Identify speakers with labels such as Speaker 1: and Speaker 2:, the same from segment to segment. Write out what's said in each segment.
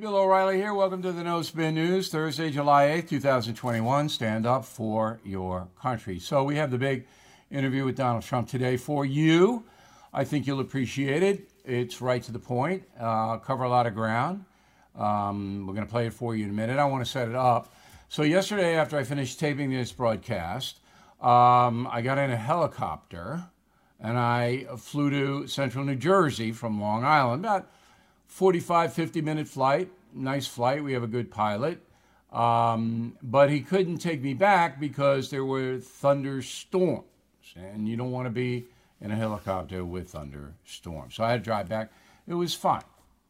Speaker 1: Bill O'Reilly here. Welcome to the No Spin News, Thursday, July 8th, 2021. Stand up for your country. So, we have the big interview with Donald Trump today for you. I think you'll appreciate it. It's right to the point, uh, cover a lot of ground. Um, we're going to play it for you in a minute. I want to set it up. So, yesterday, after I finished taping this broadcast, um, I got in a helicopter and I flew to central New Jersey from Long Island, about 45, 50 minute flight. Nice flight. We have a good pilot. Um, but he couldn't take me back because there were thunderstorms. And you don't want to be in a helicopter with thunderstorms. So I had to drive back. It was fun.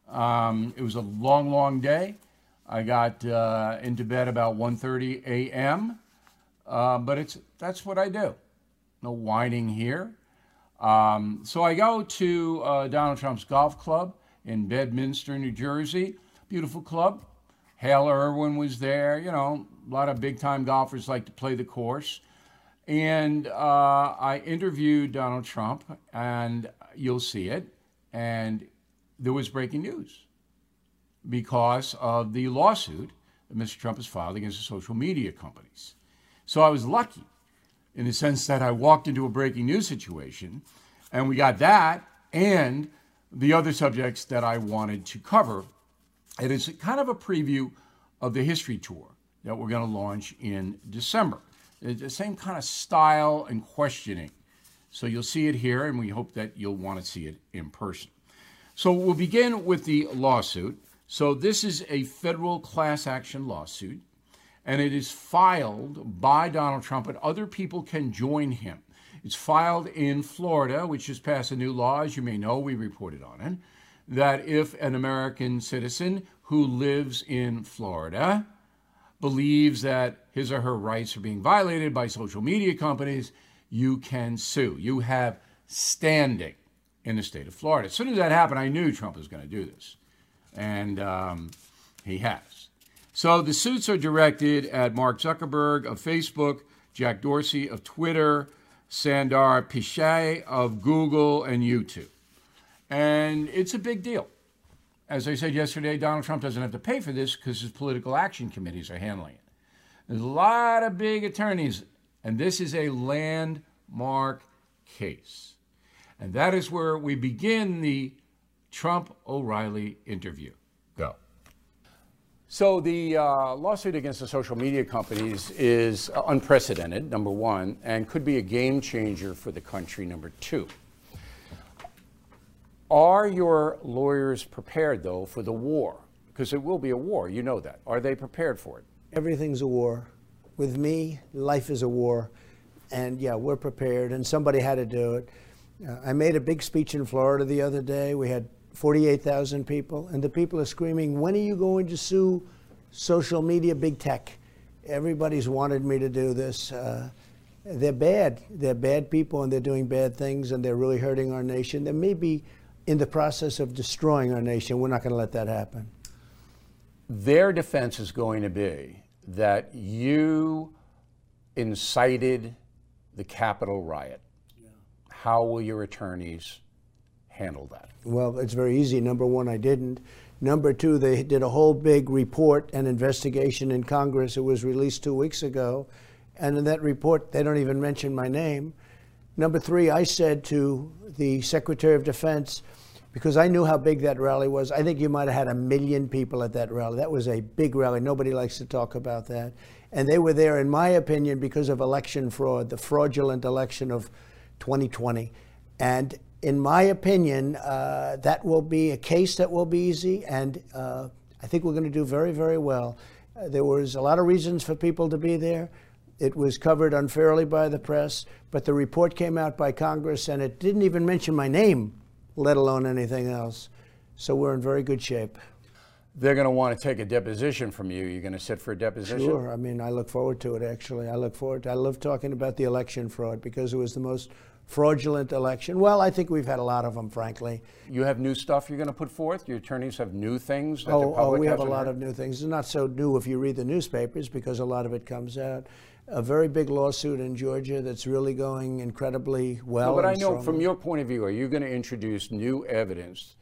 Speaker 1: Um, it was a long, long day. I got uh, into bed about 1.30 a.m. Uh, but it's that's what I do. No whining here. Um, so I go to uh, Donald Trump's golf club in Bedminster, New Jersey. Beautiful club. Hale Irwin was there. You know, a lot of big time golfers like to play the course. And uh, I interviewed Donald Trump, and you'll see it. And there was breaking news because of the lawsuit that Mr. Trump has filed against the social media companies. So I was lucky in the sense that I walked into a breaking news situation and we got that and the other subjects that I wanted to cover. It is kind of a preview of the history tour that we're going to launch in December. It's the same kind of style and questioning. So you'll see it here, and we hope that you'll want to see it in person. So we'll begin with the lawsuit. So this is a federal class action lawsuit, and it is filed by Donald Trump, and other people can join him. It's filed in Florida, which has passed a new law, as you may know, we reported on it, that if an American citizen who lives in Florida believes that his or her rights are being violated by social media companies, you can sue. You have standing in the state of Florida. As soon as that happened, I knew Trump was going to do this. And um, he has. So the suits are directed at Mark Zuckerberg of Facebook, Jack Dorsey of Twitter, Sundar Pichai of Google and YouTube. And it's a big deal. As I said yesterday, Donald Trump doesn't have to pay for this because his political action committees are handling it. There's a lot of big attorneys, and this is a landmark case. And that is where we begin the Trump O'Reilly interview. So the uh, lawsuit against the social media companies is unprecedented, number one, and could be a game changer for the country, number two. Are your lawyers prepared, though, for the war? Because it will be a war, you know that. Are they prepared for it?
Speaker 2: Everything's a war. With me, life is a war. And yeah, we're prepared, and somebody had to do it. Uh, I made a big speech in Florida the other day. We had 48,000 people, and the people are screaming, When are you going to sue social media big tech? Everybody's wanted me to do this. Uh, they're bad. They're bad people, and they're doing bad things, and they're really hurting our nation. They may be in the process of destroying our nation. We're not going to let that happen.
Speaker 1: Their defense is going to be that you incited the Capitol riot. Yeah. How will your attorneys handle that?
Speaker 2: Well, it's very easy. Number one, I didn't. Number two, they did a whole big report and investigation in Congress. It was released two weeks ago. And in that report, they don't even mention my name. Number three, I said to the Secretary of Defense, because I knew how big that rally was, I think you might have had a million people at that rally. That was a big rally. Nobody likes to talk about that. And they were there, in my opinion, because of election fraud, the fraudulent election of 2020. And in my opinion, uh, that will be a case that will be easy, and uh, I think we're going to do very, very well. Uh, there was a lot of reasons for people to be there. It was covered unfairly by the press, but the report came out by Congress, and it didn't even mention my name, let alone anything else. So we're in very good shape.
Speaker 1: They're going to want to take a deposition from you. You're going to sit for a deposition?
Speaker 2: Sure. I mean, I look forward to it, actually. I look forward to I love talking about the election fraud because it was the most fraudulent election. Well, I think we've had a lot of them, frankly.
Speaker 1: You have new stuff you're going to put forth? Your attorneys have new things that
Speaker 2: oh,
Speaker 1: the public
Speaker 2: Oh, we have a
Speaker 1: lot
Speaker 2: heard? of new things. It's not so new if you read the newspapers because a lot of it comes out. A very big lawsuit in Georgia that's really going incredibly well.
Speaker 1: No, but I know from your point of view, are you going to introduce new evidence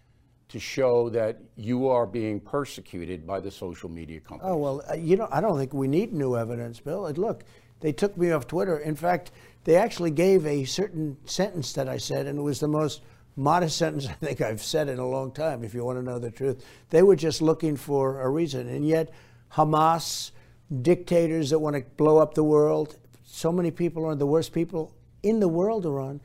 Speaker 1: to show that you are being persecuted by the social media companies?
Speaker 2: Oh, well, uh, you know, I don't think we need new evidence, Bill. Look, they took me off Twitter. In fact, they actually gave a certain sentence that I said, and it was the most modest sentence I think I've said in a long time, if you want to know the truth. They were just looking for a reason. And yet, Hamas, dictators that want to blow up the world, so many people are the worst people in the world are on,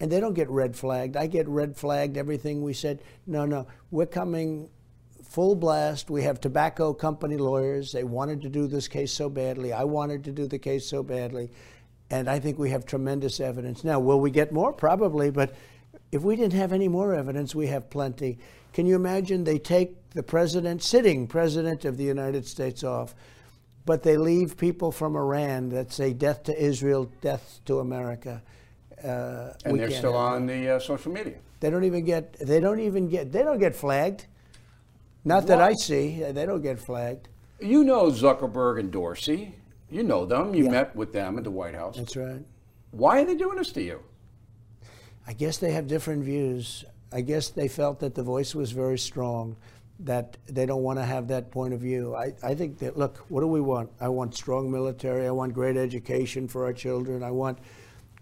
Speaker 2: and they don't get red flagged. I get red flagged everything we said. No, no, we're coming full blast. We have tobacco company lawyers. They wanted to do this case so badly. I wanted to do the case so badly. And I think we have tremendous evidence. Now, will we get more? Probably, but if we didn't have any more evidence, we have plenty. Can you imagine they take the president, sitting president of the United States, off, but they leave people from Iran that say death to Israel, death to America.
Speaker 1: Uh, and they're still on the uh, social media.
Speaker 2: They don't even get. They don't even get. They don't get flagged. Not that I see. They don't get flagged.
Speaker 1: You know Zuckerberg and Dorsey. You know them. You yeah. met with them at the White House.
Speaker 2: That's right.
Speaker 1: Why are they doing this to you?
Speaker 2: I guess they have different views. I guess they felt that the voice was very strong, that they don't want to have that point of view. I, I think that, look, what do we want? I want strong military. I want great education for our children. I want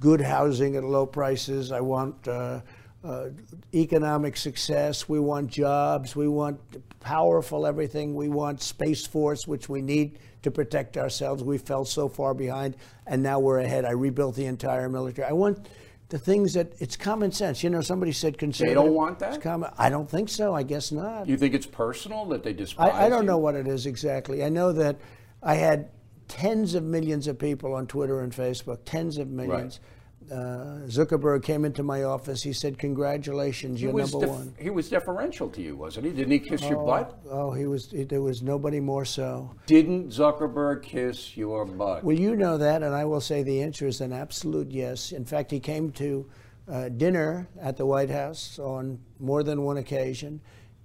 Speaker 2: good housing at low prices. I want uh, uh, economic success. We want jobs. We want powerful everything. We want Space Force, which we need to protect ourselves. We fell so far behind, and now we're ahead. I rebuilt the entire military. I want the things that it's common sense. You know, somebody said conservative.
Speaker 1: They don't want that.
Speaker 2: Common, I don't think so. I guess not.
Speaker 1: You think it's personal that they despise?
Speaker 2: I, I don't
Speaker 1: you?
Speaker 2: know what it is exactly. I know that I had tens of millions of people on Twitter and Facebook, tens of millions. Right uh, Zuckerberg came into my office. He said, "Congratulations, you're number one."
Speaker 1: He was deferential to you, wasn't he? Didn't he kiss oh, your butt?
Speaker 2: Oh, he was. He, there was nobody more so.
Speaker 1: Didn't Zuckerberg kiss your butt?
Speaker 2: Well, you know that, and I will say the answer is an absolute yes. In fact, he came to uh, dinner at the White House on more than one occasion,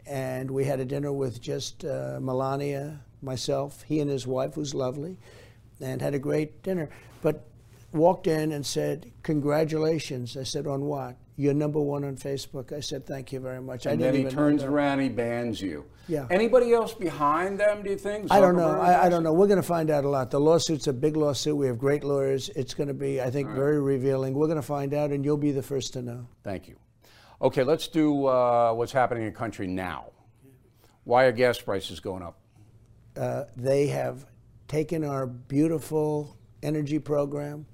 Speaker 2: and we had a dinner with just uh, Melania, myself, he and his wife, who's lovely, and had a great dinner. But walked in and said, Congratulations. I said, On what? You're number one on Facebook. I said, Thank you very much.
Speaker 1: And
Speaker 2: I
Speaker 1: then he turns around, he bans you.
Speaker 2: Yeah.
Speaker 1: Anybody else behind them, do you think?
Speaker 2: Zuckerberg I don't know. I, I, don't know. We're going to find out a lot. The lawsuit's a big lawsuit. We have great lawyers. It's going to be, I think, right. very revealing. We're going to find out, and you'll be the first to know.
Speaker 1: Thank you. Okay, let's do uh, what's happening in the country now. Why are gas prices going up?
Speaker 2: Uh, they have taken our beautiful energy program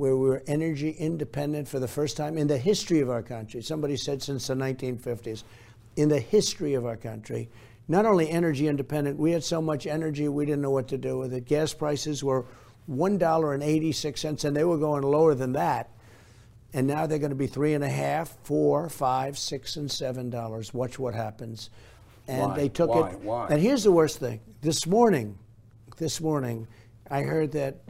Speaker 2: where we were energy independent for the first time in the history of our country. Somebody said since the 1950s, in the history of our country, not only energy independent, we had so much energy we didn't know what to do with it. Gas prices were $1.86, and they were going lower than that. And now they're going to be three and a half, four, five, six, and seven dollars. Watch what happens. And
Speaker 1: Why?
Speaker 2: they took
Speaker 1: Why?
Speaker 2: it.
Speaker 1: Why?
Speaker 2: And here's the worst thing. This morning, this morning, I heard that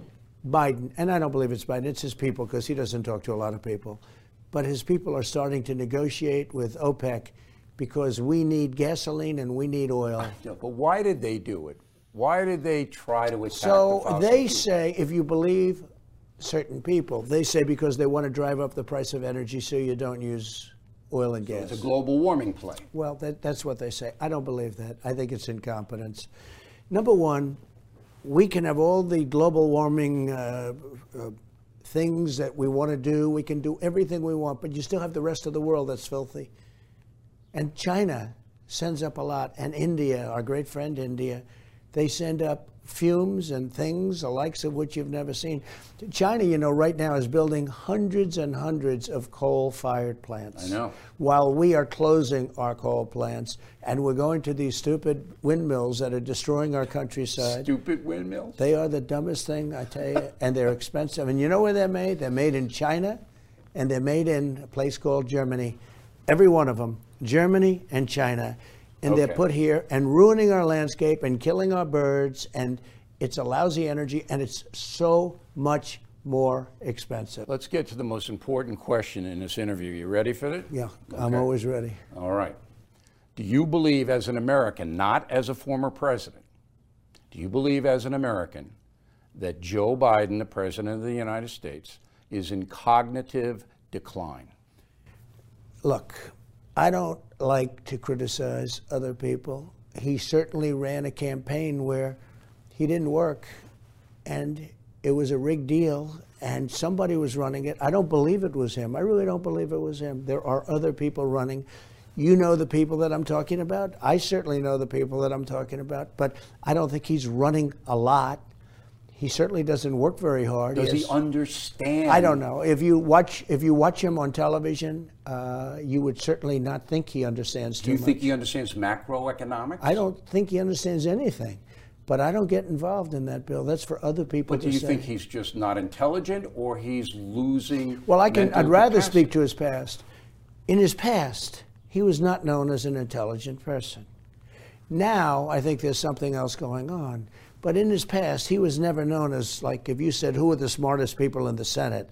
Speaker 2: Biden, and I don't believe it's Biden, it's his people because he doesn't talk to a lot of people, but his people are starting to negotiate with OPEC because we need gasoline and we need oil.
Speaker 1: but why did they do it? Why did they try to attack
Speaker 2: so
Speaker 1: the
Speaker 2: they say, if you believe certain people, they say because they want to drive up the price of energy so you don't use oil and
Speaker 1: so
Speaker 2: gas.
Speaker 1: It's a global warming play.
Speaker 2: Well, that, that's what they say. I don't believe that. I think it's incompetence. Number one, we can have all the global warming uh, uh, things that we want to do. We can do everything we want, but you still have the rest of the world that's filthy. And China sends up a lot, and India, our great friend India, they send up fumes and things, the likes of which you've never seen. China, you know, right now is building hundreds and hundreds of coal fired plants.
Speaker 1: I know.
Speaker 2: While we are closing our coal plants and we're going to these stupid windmills that are destroying our countryside.
Speaker 1: Stupid windmills?
Speaker 2: They are the dumbest thing, I tell you, and they're expensive. And you know where they're made? They're made in China and they're made in a place called Germany. Every one of them, Germany and China and okay. they're put here and ruining our landscape and killing our birds and it's a lousy energy and it's so much more expensive.
Speaker 1: Let's get to the most important question in this interview. You ready for it?
Speaker 2: Yeah, okay. I'm always ready.
Speaker 1: All right. Do you believe as an American, not as a former president, do you believe as an American that Joe Biden, the president of the United States, is in cognitive decline?
Speaker 2: Look, I don't like to criticize other people. He certainly ran a campaign where he didn't work and it was a rigged deal and somebody was running it. I don't believe it was him. I really don't believe it was him. There are other people running. You know the people that I'm talking about. I certainly know the people that I'm talking about, but I don't think he's running a lot. He certainly doesn't work very hard.
Speaker 1: Does
Speaker 2: he,
Speaker 1: he understand?
Speaker 2: I don't know. If you watch if you watch him on television, uh, you would certainly not think he understands too
Speaker 1: Do you
Speaker 2: much.
Speaker 1: think he understands macroeconomics?
Speaker 2: I don't think he understands anything. But I don't get involved in that, Bill. That's for other people
Speaker 1: But
Speaker 2: to
Speaker 1: do you
Speaker 2: say.
Speaker 1: think he's just not intelligent, or he's losing?
Speaker 2: Well, I can. I'd rather
Speaker 1: capacity?
Speaker 2: speak to his past. In his past, he was not known as an intelligent person. Now, I think there's something else going on. But in his past, he was never known as like if you said who are the smartest people in the Senate,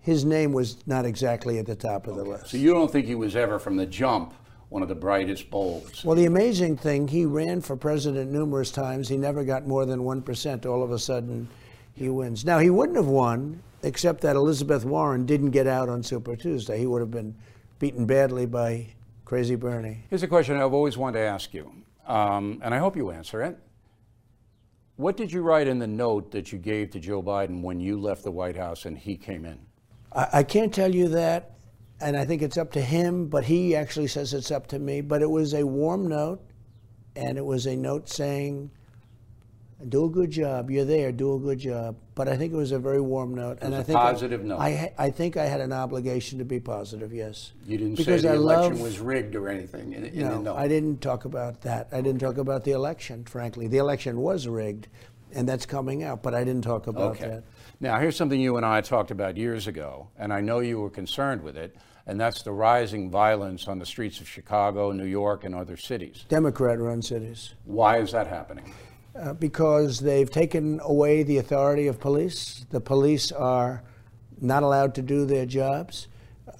Speaker 2: his name was not exactly at the top of the list.
Speaker 1: So you don't think he was ever from the jump one of the brightest bulbs?
Speaker 2: Well, the amazing thing, he ran for president numerous times. He never got more than 1%. All of a sudden, he wins. Now, he wouldn't have won, except that Elizabeth Warren didn't get out on Super Tuesday. He would have been beaten badly by Crazy Bernie.
Speaker 1: Here's a question I've always wanted to ask you, um, and I hope you answer it. What did you write in the note that you gave to Joe Biden when you left the White House and he came in?
Speaker 2: I, I can't tell you that, and I think it's up to him, but he actually says it's up to me. But it was a warm note, and it was a note saying, do a good job. You're there. Do a good job. But I think it was a very warm note, and I
Speaker 1: a
Speaker 2: think
Speaker 1: positive
Speaker 2: I,
Speaker 1: note.
Speaker 2: I, I think I had an obligation to be positive. Yes.
Speaker 1: You didn't
Speaker 2: Because
Speaker 1: say the
Speaker 2: I
Speaker 1: election
Speaker 2: love-
Speaker 1: was rigged or anything in, in
Speaker 2: No,
Speaker 1: note.
Speaker 2: I didn't talk about that. I didn't talk about the election. Frankly, the election was rigged, and that's coming out. But I didn't talk about
Speaker 1: Okay.
Speaker 2: that.
Speaker 1: Now, here's something you and I talked about years ago, and I know you were concerned with it, and that's the rising violence on the streets of Chicago, New York, and other cities.
Speaker 2: Democrat-run cities.
Speaker 1: Why is that happening?
Speaker 2: Uh, because they've taken away the authority of police. The police are not allowed to do their jobs.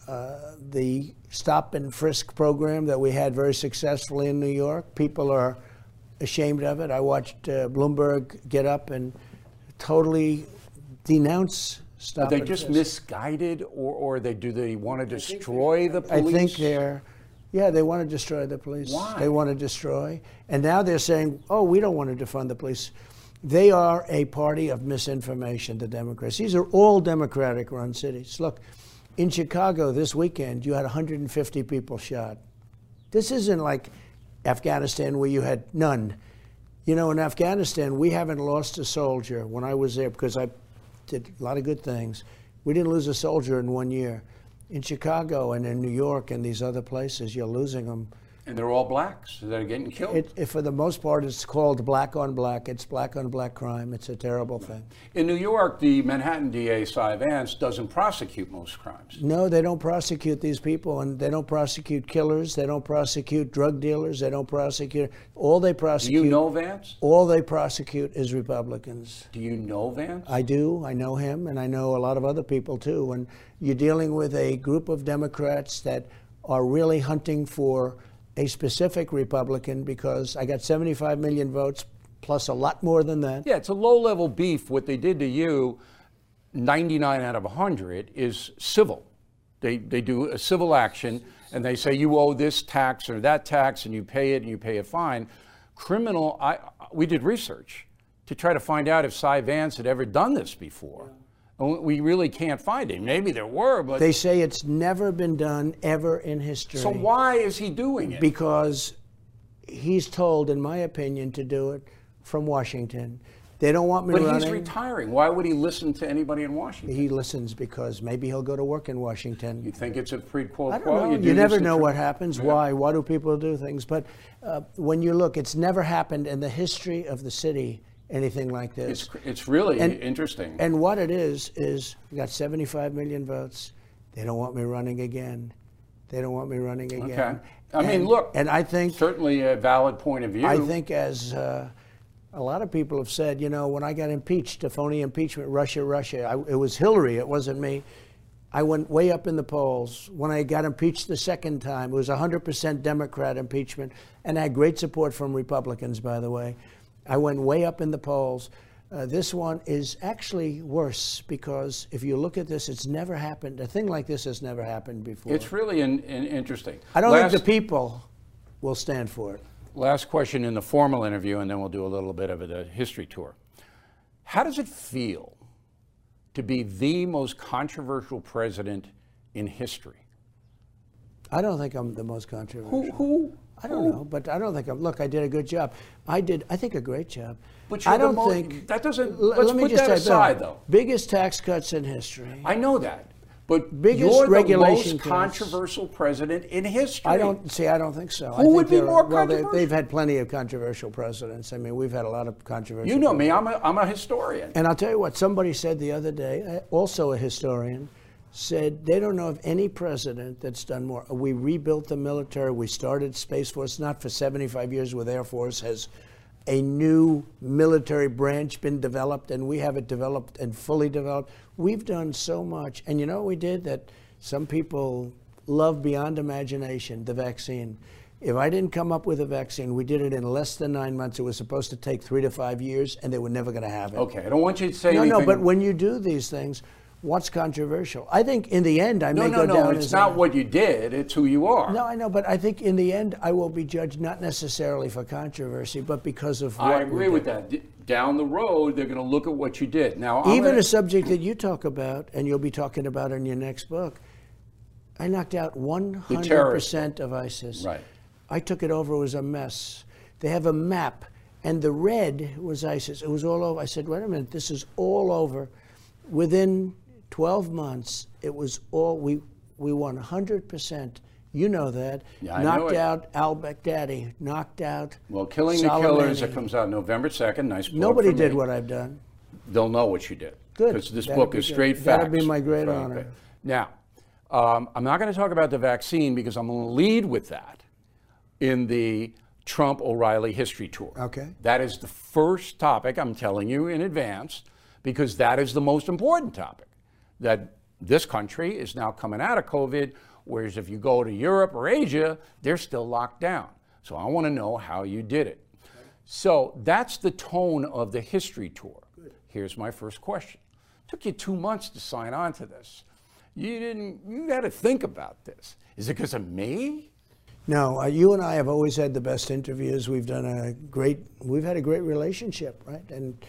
Speaker 2: Uh, the stop and frisk program that we had very successfully in New York, people are ashamed of it. I watched uh, Bloomberg get up and totally denounce stop
Speaker 1: Are they
Speaker 2: and
Speaker 1: just
Speaker 2: frisk.
Speaker 1: misguided, or, or they do they want to destroy the police?
Speaker 2: I think they're, yeah, they want to destroy the police.
Speaker 1: Why?
Speaker 2: They want to destroy. And now they're saying, oh, we don't want to defund the police. They are a party of misinformation, the Democrats. These are all Democratic run cities. Look, in Chicago this weekend, you had 150 people shot. This isn't like Afghanistan where you had none. You know, in Afghanistan, we haven't lost a soldier when I was there because I did a lot of good things. We didn't lose a soldier in one year. In Chicago and in New York and these other places, you're losing them.
Speaker 1: And they're all blacks that are getting killed.
Speaker 2: It, it, for the most part, it's called black on black. It's black on black crime. It's a terrible thing.
Speaker 1: In New York, the Manhattan DA, Cy Vance, doesn't prosecute most crimes.
Speaker 2: No, they don't prosecute these people, and they don't prosecute killers. They don't prosecute drug dealers. They don't prosecute. All they prosecute.
Speaker 1: Do you know Vance?
Speaker 2: All they prosecute is Republicans.
Speaker 1: Do you know Vance?
Speaker 2: I do. I know him, and I know a lot of other people too. And you're dealing with a group of Democrats that are really hunting for a specific Republican because I got 75 million votes plus a lot more than that.
Speaker 1: Yeah, it's a low level beef. What they did to you, 99 out of 100, is civil. They, they do a civil action and they say you owe this tax or that tax and you pay it and you pay a fine. Criminal, I, we did research to try to find out if Cy Vance had ever done this before. We really can't find him. Maybe there were, but
Speaker 2: They say it's never been done ever in history.
Speaker 1: so why is he doing it?
Speaker 2: Because he's told, in my opinion, to do it from Washington. They don't want me
Speaker 1: but
Speaker 2: running.
Speaker 1: he's retiring. Why would he listen to anybody in Washington?
Speaker 2: he listens because maybe he'll go to work in Washington.
Speaker 1: you think it's a quid pro
Speaker 2: I don't know.
Speaker 1: do
Speaker 2: You, never know what happens. Why? Why do people do things? But uh, when you look, it's never happened in the history of the city anything like this.
Speaker 1: It's, it's really
Speaker 2: And-
Speaker 1: interesting.
Speaker 2: and what it is is we got 75 million votes. They don't want me running again. They don't want me running again.
Speaker 1: Okay. I mean, look,
Speaker 2: And I think
Speaker 1: certainly a valid point of view.
Speaker 2: I think as uh, a lot of people have said, you know, when I got impeached, a phony impeachment, Russia, Russia, I, it was Hillary, it wasn't me. I went way up in the polls. When I got impeached the second time, it was 100% Democrat impeachment, and I had great support from Republicans, by the way. I went way up in the polls. Uh, this one is actually worse because if you look at this, it's never happened. A thing like this has never happened before.
Speaker 1: It's really in, in interesting.
Speaker 2: I don't
Speaker 1: last,
Speaker 2: think the people will stand for it.
Speaker 1: Last question in the formal interview, and then we'll do a little bit of a history tour. How does it feel to be the most controversial president in history?
Speaker 2: I don't think I'm the most controversial.
Speaker 1: Who? who
Speaker 2: I don't know, but I don't think I'm. Look, I did a good job. I did, I think, a great job.
Speaker 1: But
Speaker 2: I don't
Speaker 1: the mo-
Speaker 2: think
Speaker 1: that doesn't. Let's
Speaker 2: let me
Speaker 1: put
Speaker 2: just
Speaker 1: that aside, though.
Speaker 2: Biggest tax cuts in history.
Speaker 1: I know that, but
Speaker 2: Biggest
Speaker 1: you're the most
Speaker 2: cuts.
Speaker 1: controversial president in history.
Speaker 2: I don't see. I don't think so. I
Speaker 1: Who
Speaker 2: think
Speaker 1: would be more
Speaker 2: well, they,
Speaker 1: controversial?
Speaker 2: They've had plenty of controversial presidents. I mean, we've had a lot of controversial.
Speaker 1: You know me. I'm a, I'm a historian.
Speaker 2: And I'll tell you what. Somebody said the other day, also a historian, said they don't know of any president that's done more. Uh, we rebuilt the military. We started Space Force. Not for 75 years with Air Force has a new military branch been developed, and we have it developed and fully developed. We've done so much, and you know what we did that some people love beyond imagination: the vaccine. If I didn't come up with a vaccine, we did it in less than nine months. It was supposed to take three to five years, and they were never going to have it.
Speaker 1: Okay, I don't want you to say
Speaker 2: No,
Speaker 1: anything.
Speaker 2: no, but when you do these things, what's controversial? I think in the end, I
Speaker 1: no,
Speaker 2: may
Speaker 1: no,
Speaker 2: go
Speaker 1: no.
Speaker 2: down
Speaker 1: It's
Speaker 2: as
Speaker 1: not
Speaker 2: a,
Speaker 1: what you did. It's who you are.
Speaker 2: No, I know, but I think in the end, I will be judged not necessarily for controversy, but because of what
Speaker 1: I agree with that. Down the road, they're going to look at what you did. Now, I'm
Speaker 2: Even
Speaker 1: gonna-
Speaker 2: a subject that you talk about, and you'll be talking about in your next book, I knocked out 100% of ISIS.
Speaker 1: Right.
Speaker 2: I took it over, it was a mess. They have a map, and the red was ISIS. It was all over. I said, wait a minute, this is all over. Within 12 months, it was all, we, we won 100%. You know that.
Speaker 1: Yeah, I know
Speaker 2: knocked
Speaker 1: it.
Speaker 2: out al Baghdadi, knocked out.
Speaker 1: well, killing the killers.
Speaker 2: Soleimani.
Speaker 1: That comes out November second. Nice. plug
Speaker 2: Nobody did
Speaker 1: me.
Speaker 2: what I've done.
Speaker 1: They'll know what you did.
Speaker 2: Good.
Speaker 1: Because this
Speaker 2: That'll
Speaker 1: book is
Speaker 2: good.
Speaker 1: straight facts.
Speaker 2: be my great honor.
Speaker 1: Now, um, I'm not going to talk about the vaccine because I'm going to lead with that in the Trump O'Reilly history tour.
Speaker 2: Okay.
Speaker 1: That is the first topic I'm telling you in advance because that is the most important topic. That this country is now coming out of COVID, whereas if you go to Europe or Asia, they're still locked down. So I want to know how you did it. So that's the tone of the history tour. Here's my first question. Took you two months to sign on to this. You didn't. You had to think about this. Is it because of me?
Speaker 2: No, uh, you and I have always had the best interviews. We've done a great, we've had a great relationship, right? And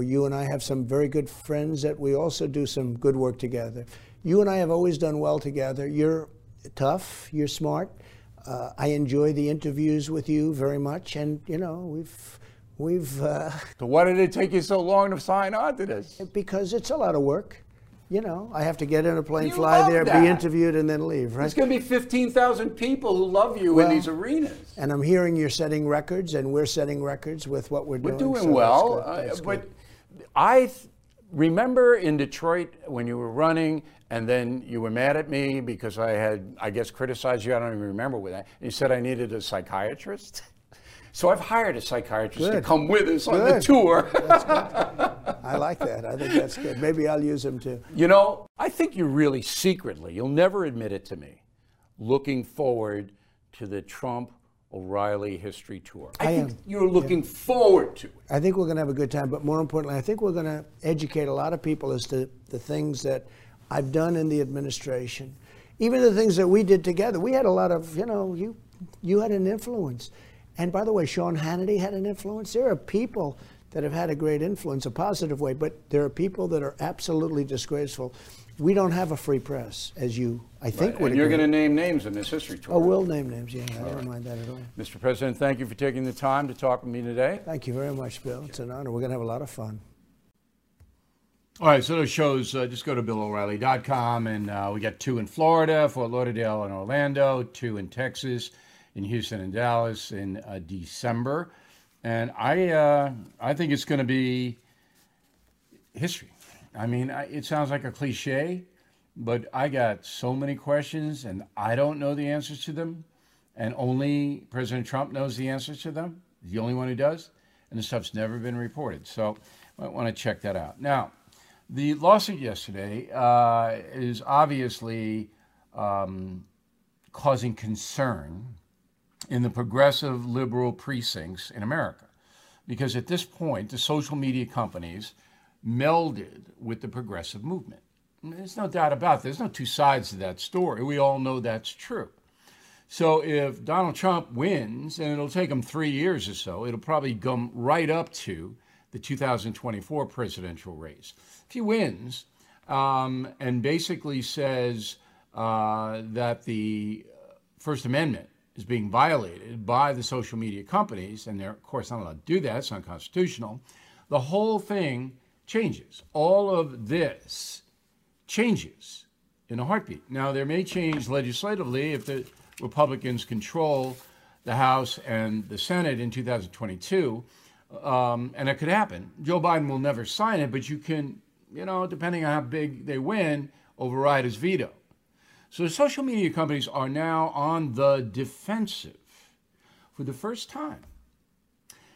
Speaker 2: you and I have some very good friends that we also do some good work together. You and I have always done well together. You're tough, you're smart. Uh, I enjoy the interviews with you very much, and you know we've we've uh,
Speaker 1: So why did it take you so long to sign on to this?
Speaker 2: because it's a lot of work. You know, I have to get in a plane,
Speaker 1: You
Speaker 2: fly there,
Speaker 1: that.
Speaker 2: be interviewed, and then leave, right?
Speaker 1: There's going to be 15,000 people who love you
Speaker 2: Well,
Speaker 1: in these arenas.
Speaker 2: And I'm hearing you're setting records, and we're setting records with what we're, doing.
Speaker 1: We're
Speaker 2: doing. so
Speaker 1: well, uh, but. I th- remember in Detroit when you were running, and then you were mad at me because I had, I guess, criticized you. I don't even remember with that. You said I needed a psychiatrist. So I've hired a psychiatrist to come with us on the
Speaker 2: Good.
Speaker 1: tour.
Speaker 2: I like that. I think that's good. Maybe I'll use him too.
Speaker 1: You know, I think you're really secretly, you'll never admit it to me, looking forward to the Trump O'Reilly history tour. I,
Speaker 2: I
Speaker 1: think
Speaker 2: am.
Speaker 1: you're looking forward to it.
Speaker 2: I think we're going to have a good time, but more importantly, I think we're going to educate a lot of people as to the things that I've done in the administration, even the things that we did together. We had a lot of, you know, you you had an influence, and by the way, Sean Hannity had an influence. There are people that have had a great influence, a positive way, but there are people that are absolutely disgraceful. We don't have a free press, as you, I think, would
Speaker 1: and you're
Speaker 2: agree.
Speaker 1: going to name names in this history tour.
Speaker 2: Oh, we'll name names. Yeah, I don't mind that at all.
Speaker 1: Mr. President, thank you for taking the time to talk with me today.
Speaker 2: Thank you very much, Bill. It's an honor. We're going to have a lot of fun.
Speaker 1: All right, so those shows, uh, just go to BillO'Reilly.com, and uh, we got two in Florida, Fort Lauderdale and Orlando, two in Texas, in Houston and Dallas in uh, December. And I, uh, I think it's going to be history. I mean, I, it sounds like a cliche, but I got so many questions, and I don't know the answers to them, and only President Trump knows the answers to them, the only one who does, and the stuff's never been reported. So I want to check that out. Now, the lawsuit yesterday uh, is obviously um, causing concern in the progressive liberal precincts in America because at this point, the social media companies melded with the progressive movement. There's no doubt about it. There's no two sides to that story. We all know that's true. So if Donald Trump wins, and it'll take him three years or so, it'll probably come right up to the 2024 presidential race. If he wins um, and basically says uh, that the First Amendment is being violated by the social media companies, and they're, of course, not allowed to do that, it's unconstitutional, the whole thing changes. All of this changes in a heartbeat. Now, there may change legislatively if the Republicans control the House and the Senate in 2022, um, and it could happen. Joe Biden will never sign it, but you can, you know, depending on how big they win, override his veto. So social media companies are now on the defensive for the first time.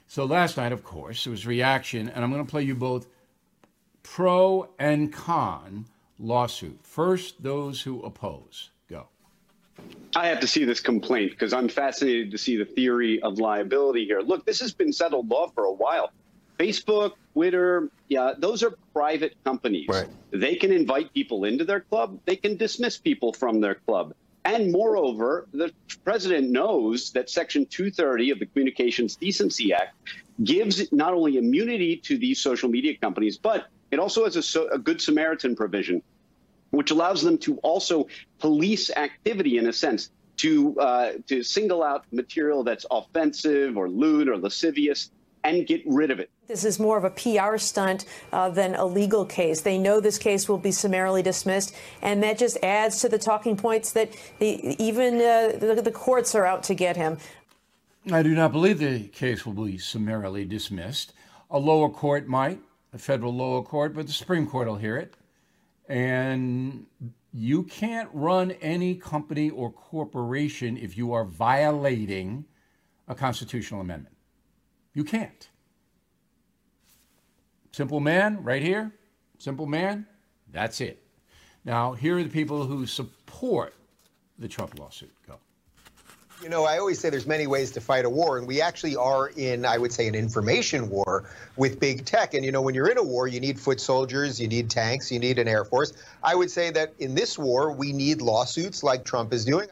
Speaker 1: So last night, of course, there was reaction, and I'm going to play you both pro and con lawsuit. First, those who oppose. Go.
Speaker 3: I have to see this complaint because I'm fascinated to see the theory of liability here. Look, this has been settled law for a while. Facebook, Twitter, yeah, those are private companies. Right. They can invite people into their club, they can dismiss people from their club. And moreover, the president knows that Section 230 of the Communications Decency Act gives not only immunity to these social media companies, but it also has a, a Good Samaritan provision, which allows them to also police activity in a sense to uh, to single out material that's offensive or lewd or lascivious and get rid of it.
Speaker 4: This is more of a PR stunt uh, than a legal case. They know this case will be summarily dismissed, and that just adds to the talking points that the, even uh, the, the courts are out to get him.
Speaker 1: I do not believe the case will be summarily dismissed. A lower court might, a federal lower court, but the Supreme Court will hear it. And you can't run any company or corporation if you are violating a constitutional amendment. You can't. Simple man, right here. Simple man, that's it. Now, here are the people who support the Trump lawsuit. Go.
Speaker 5: You know, I always say there's many ways to fight a war, and we actually are in, I would say, an information war with big tech. And, you know, when you're in a war, you need foot soldiers, you need tanks, you need an air force. I would say that in this war, we need lawsuits like Trump is doing.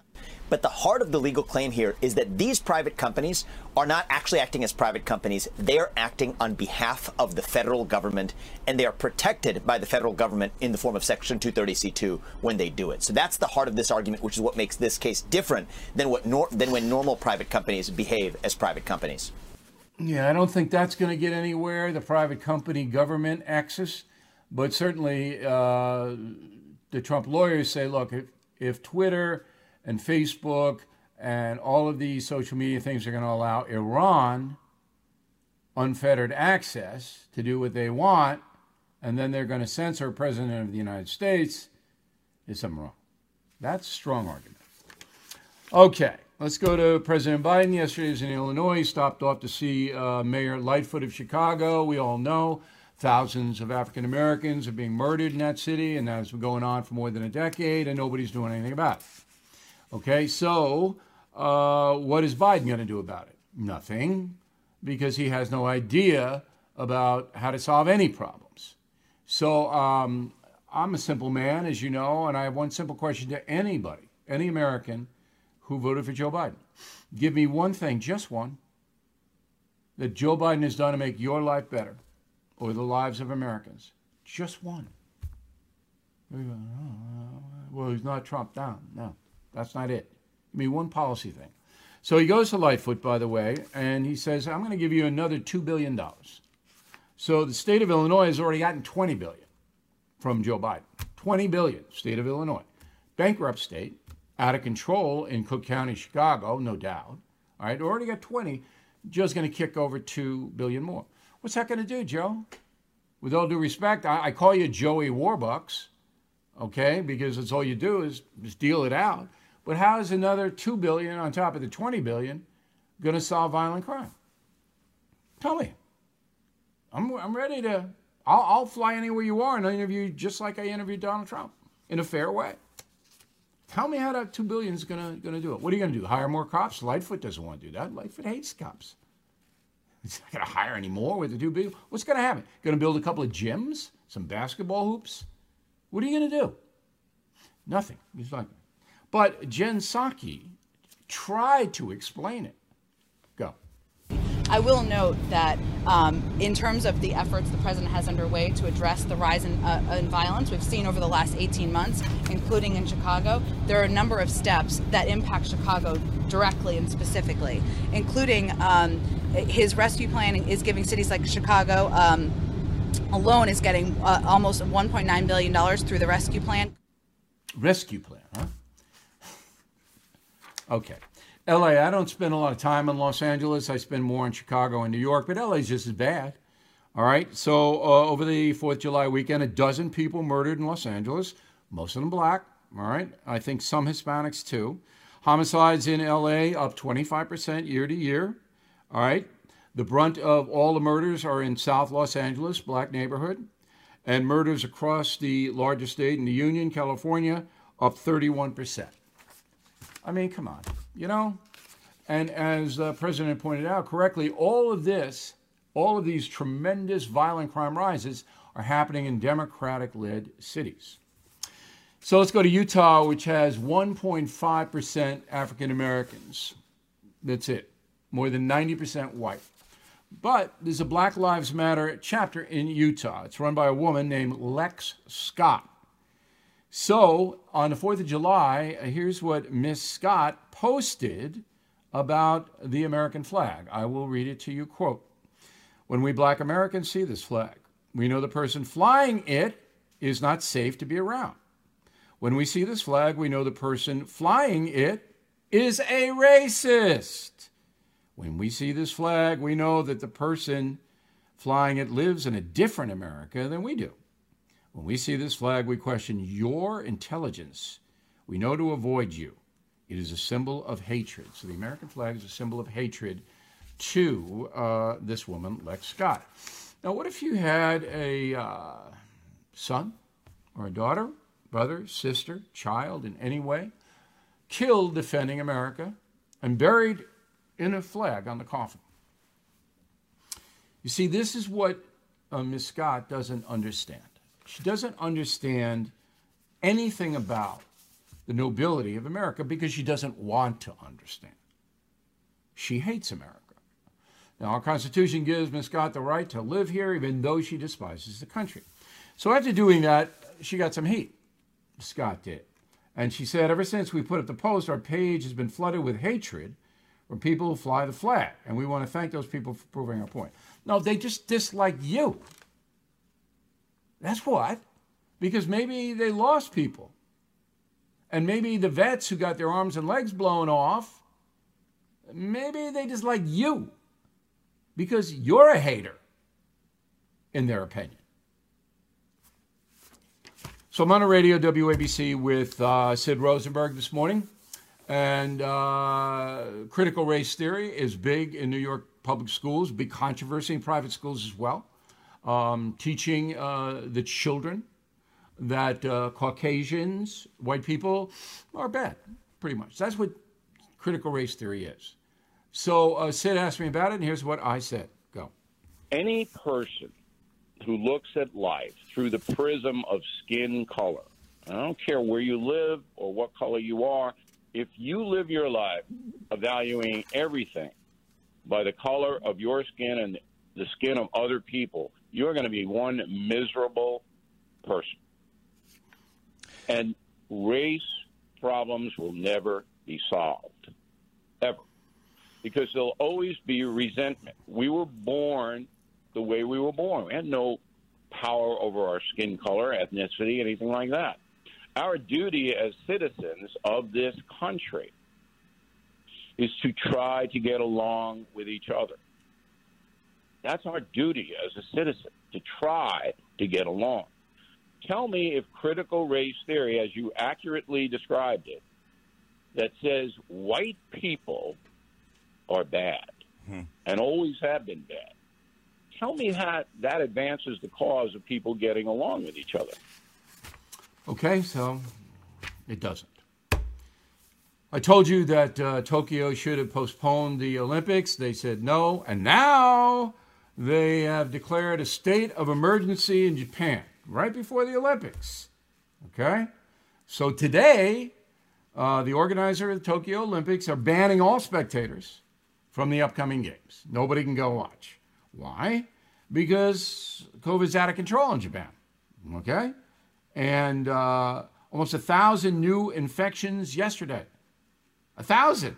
Speaker 6: But the heart of the legal claim here is that these private companies are not actually acting as private companies. They are acting on behalf of the federal government, and they are protected by the federal government in the form of Section 230C2 when they do it. So that's the heart of this argument, which is what makes this case different than what nor- than when normal private companies behave as private companies.
Speaker 1: Yeah, I don't think that's going to get anywhere. The private company government axis, but certainly uh, the Trump lawyers say, look, if, if Twitter and Facebook and all of these social media things are going to allow Iran unfettered access to do what they want, and then they're going to censor president of the United States, is something wrong. That's a strong argument. Okay, let's go to President Biden. Yesterday was in Illinois. He stopped off to see uh, Mayor Lightfoot of Chicago. We all know thousands of African Americans are being murdered in that city, and that's been going on for more than a decade, and nobody's doing anything about it. Okay, so uh, what is Biden going to do about it? Nothing, because he has no idea about how to solve any problems. So um, I'm a simple man, as you know, and I have one simple question to anybody, any American who voted for Joe Biden. Give me one thing, just one, that Joe Biden has done to make your life better or the lives of Americans. Just one. Well, he's not Trump down. No. That's not it. Give me one policy thing. So he goes to Lightfoot, by the way, and he says, I'm going to give you another $2 billion. So the state of Illinois has already gotten 20 billion from Joe Biden. 20 billion, state of Illinois. Bankrupt state, out of control in Cook County, Chicago, no doubt. All right, already got 20. Joe's going to kick over 2 billion more. What's that going to do, Joe? With all due respect, I, I call you Joey Warbucks, okay, because it's all you do is just deal it out. But how is another two billion on top of the 20 billion going to solve violent crime? Tell me. I'm, I'm ready to. I'll, I'll fly anywhere you are and interview you just like I interviewed Donald Trump in a fair way. Tell me how that two billion is gonna gonna do it. What are you gonna do? Hire more cops? Lightfoot doesn't want to do that. Lightfoot hates cops. He's not going to hire any more with the two billion. What's going to happen? Going to build a couple of gyms, some basketball hoops? What are you going to do? Nothing. He's not. But Jen Psaki tried to explain it. Go.
Speaker 7: I will note that um, in terms of the efforts the president has underway to address the rise in, uh, in, violence we've seen over the last 18 months, including in Chicago, there are a number of steps that impact Chicago directly and specifically, including um, his rescue plan is giving cities like Chicago um, alone is getting uh, almost 1.9 billion dollars through the rescue plan.
Speaker 1: Rescue plan, huh? Okay. LA, I don't spend a lot of time in Los Angeles. I spend more in Chicago and New York, but LA is just as bad. All right. So uh, over the 4th of July weekend, a dozen people murdered in Los Angeles, most of them black. All right. I think some Hispanics too. Homicides in LA up 25% year to year. All right. The brunt of all the murders are in South Los Angeles, black neighborhood. And murders across the largest state in the Union, California, up 31%. I mean, come on, you know? And as the president pointed out correctly, all of this, all of these tremendous violent crime rises are happening in Democratic led cities. So let's go to Utah, which has 1.5% African Americans. That's it more than 90% white. But there's a Black Lives Matter chapter in Utah. It's run by a woman named Lex Scott. So on the 4th of July, uh, here's what Miss Scott posted about the American flag. I will read it to you. Quote When we black Americans see this flag, we know the person flying it is not safe to be around. When we see this flag, we know the person flying it is a racist. When we see this flag, we know that the person flying it lives in a different America than we do. When we see this flag, we question your intelligence. We know to avoid you. It is a symbol of hatred. So the American flag is a symbol of hatred to uh, this woman, Lex Scott. Now, what if you had a uh, son or a daughter, brother, sister, child in any way, killed defending America and buried in a flag on the coffin. You see, this is what uh, Miss Scott doesn't understand. She doesn't understand anything about the nobility of America because she doesn't want to understand. She hates America. Now, our Constitution gives Miss Scott the right to live here even though she despises the country. So, after doing that, she got some heat. Scott did. And she said, ever since we put up the post, our page has been flooded with hatred from people who fly the flag. And we want to thank those people for proving our point. No, they just dislike you. That's what. Because maybe they lost people. And maybe the vets who got their arms and legs blown off, maybe they dislike you because you're a hater, in their opinion. So I'm on a radio, WABC, with uh, Sid Rosenberg this morning. And uh, critical race theory is big in New York public schools, big controversy in private schools as well. Um, teaching uh, the children that uh, Caucasians, white people, are bad, pretty much. That's what critical race theory is. So uh, Sid asked me about it, and here's what I said. Go.
Speaker 8: Any person who looks at life through the prism of skin color, I don't care where you live or what color you are, if you live your life evaluating everything by the color of your skin and the skin of other people, you're going to be one miserable person. And race problems will never be solved, ever, because there'll always be resentment. We were born the way we were born. We had no power over our skin color, ethnicity, anything like that our duty as citizens of this country is to try to get along with each other. That's our duty as a citizen, to try to get along. Tell me if critical race theory, as you accurately described it, that says white people are bad hmm. and always have been bad. Tell me how that advances the cause of people getting along with each other.
Speaker 1: Okay, so it doesn't. I told you that uh, Tokyo should have postponed the Olympics. They said no. And now they have declared a state of emergency in Japan right before the Olympics. Okay? So today, uh, the organizer of the Tokyo Olympics are banning all spectators from the upcoming games. Nobody can go watch. Why? Because COVID's out of control in Japan. Okay? And uh, almost a thousand new infections yesterday. A thousand.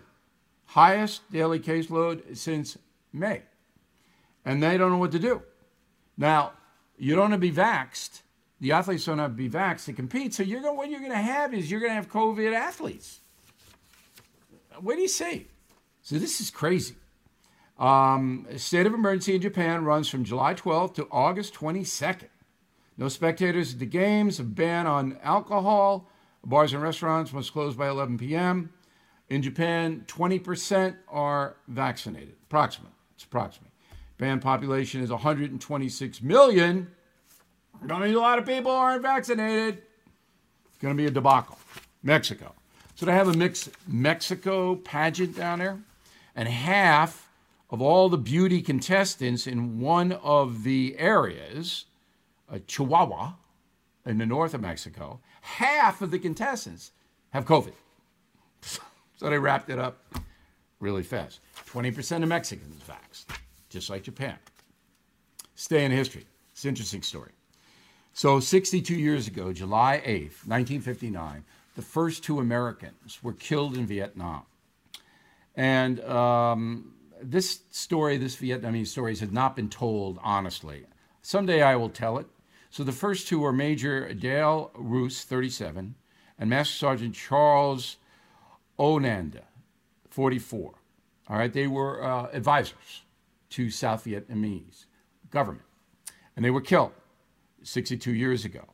Speaker 1: Highest daily caseload since May. And they don't know what to do. Now, you don't want to be vaxxed. The athletes don't have to be vaxxed to compete. So you're going, what you're going to have is you're going to have COVID athletes. What do you say? So this is crazy. Um, state of emergency in Japan runs from July 12th to August 22nd. No spectators at the games. A ban on alcohol. Bars and restaurants must close by 11 p.m. In Japan, 20% are vaccinated. Approximate. It's approximate. Banned population is 126 million. Don't need a lot of people aren't vaccinated. It's going to be a debacle. Mexico. So they have a Miss Mexico pageant down there, and half of all the beauty contestants in one of the areas, uh, Chihuahua, in the north of Mexico, half of the contestants have COVID. so they wrapped it up really fast. 20% of Mexicans vaxxed, just like Japan. Stay in history. It's an interesting story. So, 62 years ago, July 8th, 1959, the first two Americans were killed in Vietnam. And um, this story, this Vietnamese story, has not been told honestly. Someday I will tell it. So, the first two were Major Dale Roos, 37, and Master Sergeant Charles Ovnand, 44. All right, they were uh, advisors to South Vietnamese government, and they were killed. 62 years ago.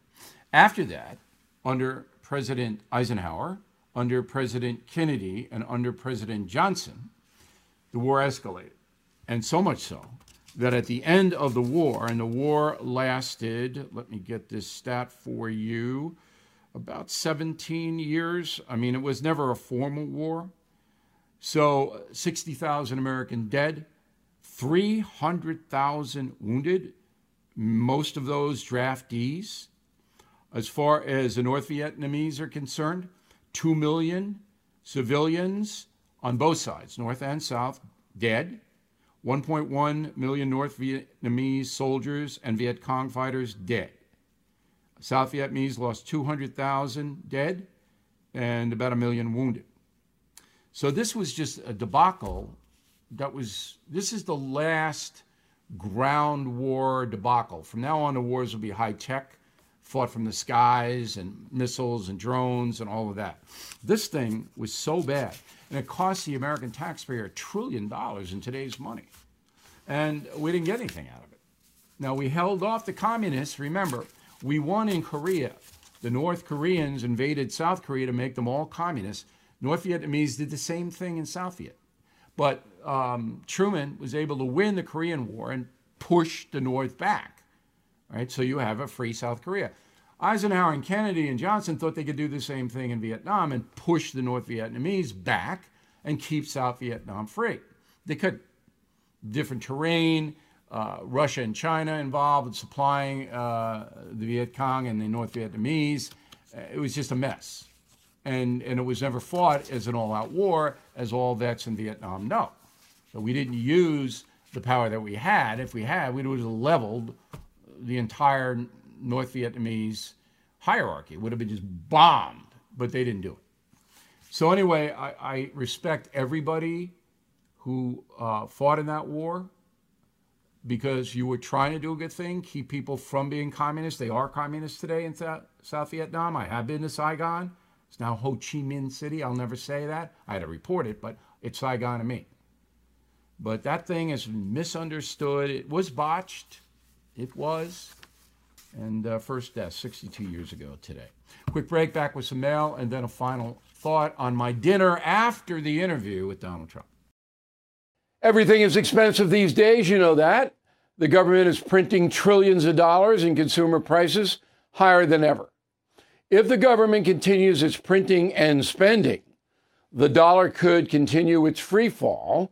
Speaker 1: After that, under President Eisenhower, under President Kennedy, and under President Johnson, the war escalated. And so much so that at the end of the war, and the war lasted, let me get this stat for you, about 17 years. I mean, it was never a formal war. So 60,000 American dead, 300,000 wounded, most of those draftees. As far as the North Vietnamese are concerned, 2 million civilians on both sides, North and South, dead. 1.1 million North Vietnamese soldiers and Viet Cong fighters dead. South Vietnamese lost 200,000 dead and about a million wounded. So this was just a debacle that was, this is the last ground war debacle. From now on, the wars will be high tech, fought from the skies and missiles and drones and all of that. This thing was so bad, and it cost the American taxpayer a trillion dollars in today's money. And we didn't get anything out of it. Now, we held off the communists. Remember, we won in Korea. The North Koreans invaded South Korea to make them all communists. North Vietnamese did the same thing in South Viet. But um, Truman was able to win the Korean War and push the North back. Right? So you have a free South Korea. Eisenhower and Kennedy and Johnson thought they could do the same thing in Vietnam and push the North Vietnamese back and keep South Vietnam free. They could. Different terrain, uh, Russia and China involved in supplying uh, the Viet Cong and the North Vietnamese. Uh, it was just a mess and, and it was never fought as an all out war, as all vets in Vietnam know. So we didn't use the power that we had. If we had, we would have leveled the entire North Vietnamese hierarchy. It would have been just bombed, but they didn't do it. So, anyway, I, I respect everybody who uh, fought in that war because you were trying to do a good thing, keep people from being communists. They are communists today in South Vietnam. I have been to Saigon. It's now Ho Chi Minh City. I'll never say that. I had to report it, but it's Saigon to me. But that thing is misunderstood. It was botched. It was. And uh, first death 62 years ago today. Quick break back with some mail and then a final thought on my dinner after the interview with Donald Trump. Everything is expensive these days, you know that. The government is printing trillions of dollars and consumer prices higher than ever. If the government continues its printing and spending, the dollar could continue its free fall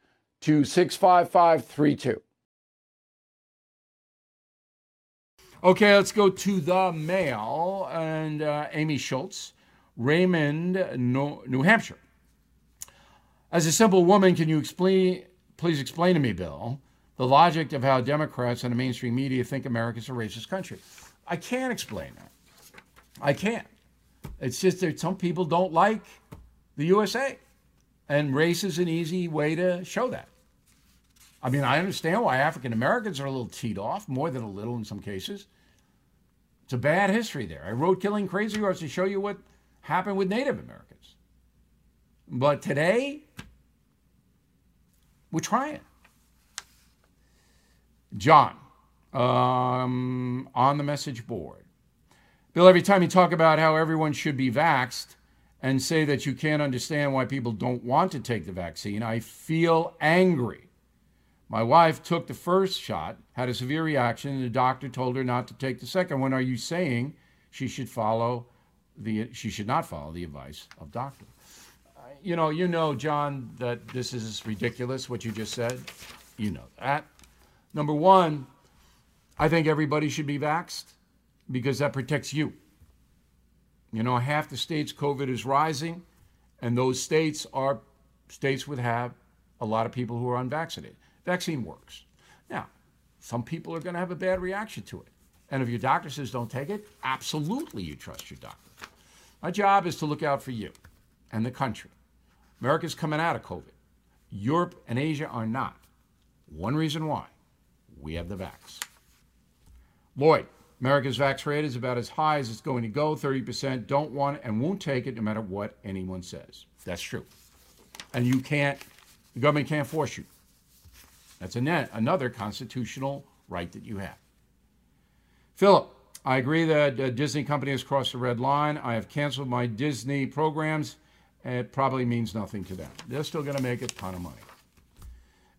Speaker 1: to 65532. Okay, let's go to the mail and uh, Amy Schultz, Raymond, New Hampshire. As a simple woman, can you explain, please explain to me, Bill, the logic of how Democrats and the mainstream media think America's a racist country? I can't explain that. I can't. It's just that some people don't like the USA, and race is an easy way to show that. I mean, I understand why African Americans are a little teed off, more than a little in some cases. It's a bad history there. I wrote Killing Crazy Horse to show you what happened with Native Americans. But today, we're trying. John, um, on the message board. Bill, every time you talk about how everyone should be vaxxed and say that you can't understand why people don't want to take the vaccine, I feel angry. My wife took the first shot, had a severe reaction, and the doctor told her not to take the second one. Are you saying she should follow the she should not follow the advice of doctor? Uh, you know, you know, John, that this is ridiculous what you just said. You know that. Number one, I think everybody should be vaxxed because that protects you. You know, half the states COVID is rising, and those states are states would have a lot of people who are unvaccinated. Vaccine works. Now, some people are going to have a bad reaction to it. And if your doctor says don't take it, absolutely you trust your doctor. My job is to look out for you and the country. America's coming out of COVID. Europe and Asia are not. One reason why we have the vax. Lloyd, America's vax rate is about as high as it's going to go. 30% don't want it and won't take it no matter what anyone says. That's true. And you can't, the government can't force you. That's another constitutional right that you have. Philip, I agree that uh, Disney company has crossed the red line. I have canceled my Disney programs. It probably means nothing to them. They're still going to make a ton of money.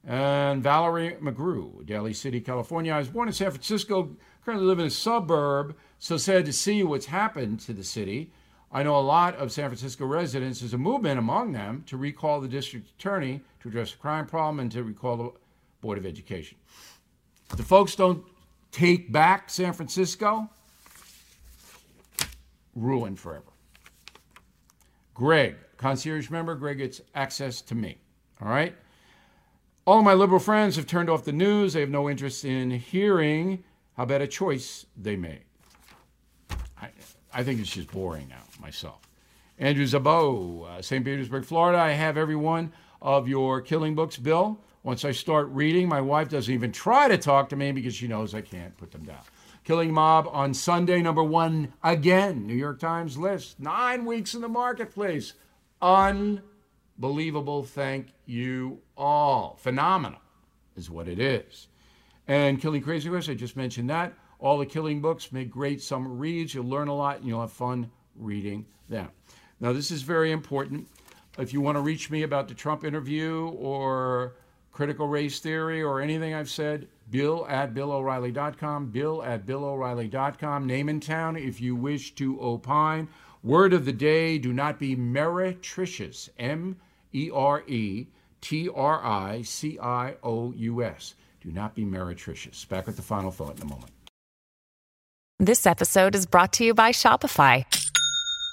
Speaker 1: And Valerie McGrew, Daly City, California. I was born in San Francisco, currently live in a suburb, so sad to see what's happened to the city. I know a lot of San Francisco residents. There's a movement among them to recall the district attorney to address the crime problem and to recall the Board of Education. The folks don't take back San Francisco, ruined forever. Greg, concierge member, Greg gets access to me. All right? All of my liberal friends have turned off the news. They have no interest in hearing how bad a choice they made. I, I think it's just boring now, myself. Andrew Zabo, uh, St. Petersburg, Florida. I have every one of your killing books, Bill. Once I start reading, my wife doesn't even try to talk to me because she knows I can't put them down. Killing Mob on Sunday, number one again, New York Times list. Nine weeks in the marketplace. Unbelievable. Thank you all. Phenomenal is what it is. And Killing Crazy Horse, I just mentioned that. All the killing books make great summer reads. You'll learn a lot and you'll have fun reading them. Now, this is very important. If you want to reach me about the Trump interview or critical race theory or anything I've said, bill at BillO'Reilly.com, bill at BillO'Reilly.com. Name and town if you wish to opine. Word of the day do not be meretricious. M E R E T R I C I O U S. Do not be meretricious. Back with the final thought in a moment.
Speaker 9: This episode is brought to you by Shopify.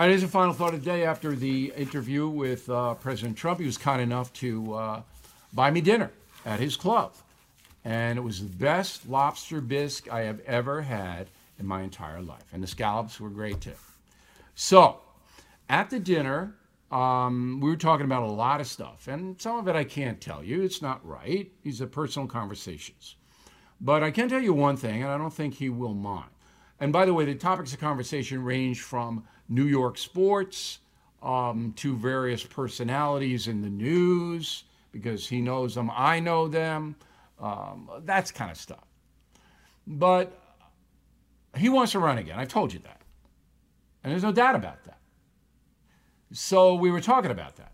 Speaker 1: All right, here's a final thought of the day after the interview with uh, President Trump. He was kind enough to uh, buy me dinner at his club. And it was the best lobster bisque I have ever had in my entire life. And the scallops were great too. So, at the dinner, um, we were talking about a lot of stuff. And some of it I can't tell you. It's not right. These are personal conversations. But I can tell you one thing, and I don't think he will mind. And by the way, the topics of conversation range from New York sports um, to various personalities in the news because he knows them, I know them, um, that's kind of stuff. But he wants to run again. I've told you that. And there's no doubt about that. So we were talking about that.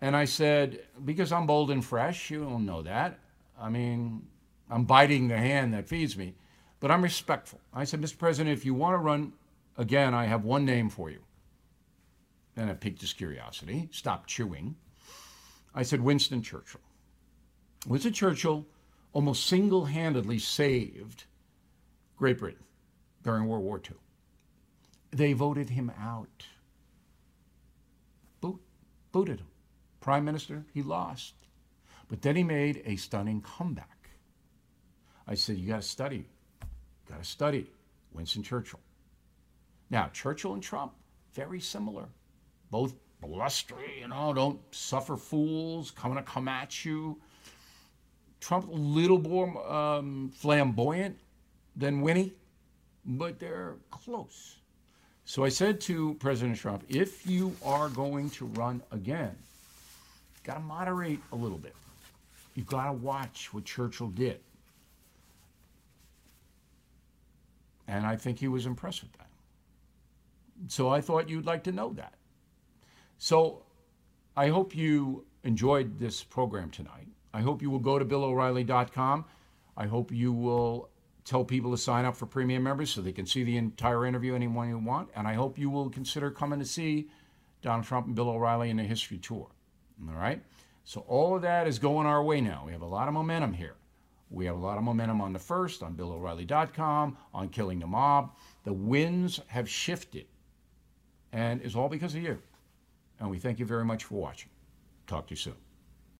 Speaker 1: And I said, because I'm bold and fresh, you don't know that. I mean, I'm biting the hand that feeds me, but I'm respectful. I said, Mr. President, if you want to run Again, I have one name for you. And it piqued his curiosity. Stop chewing. I said, Winston Churchill. Winston Churchill almost single handedly saved Great Britain during World War II. They voted him out. Boot, booted him. Prime Minister, he lost. But then he made a stunning comeback. I said, You got to study. Got to study Winston Churchill. Now, Churchill and Trump, very similar. Both blustery, you know, don't suffer fools, coming to come at you. Trump a little more um, flamboyant than Winnie, but they're close. So I said to President Trump, if you are going to run again, got to moderate a little bit. You've got to watch what Churchill did. And I think he was impressed with that. So I thought you'd like to know that. So I hope you enjoyed this program tonight. I hope you will go to BillO'Reilly.com. I hope you will tell people to sign up for premium members so they can see the entire interview anyone you want. And I hope you will consider coming to see Donald Trump and Bill O'Reilly in a history tour. All right? So all of that is going our way now. We have a lot of momentum here. We have a lot of momentum on the first, on BillO'Reilly.com, on Killing the Mob. The winds have shifted and it's all because of you. And we thank you very much for watching. Talk to you soon.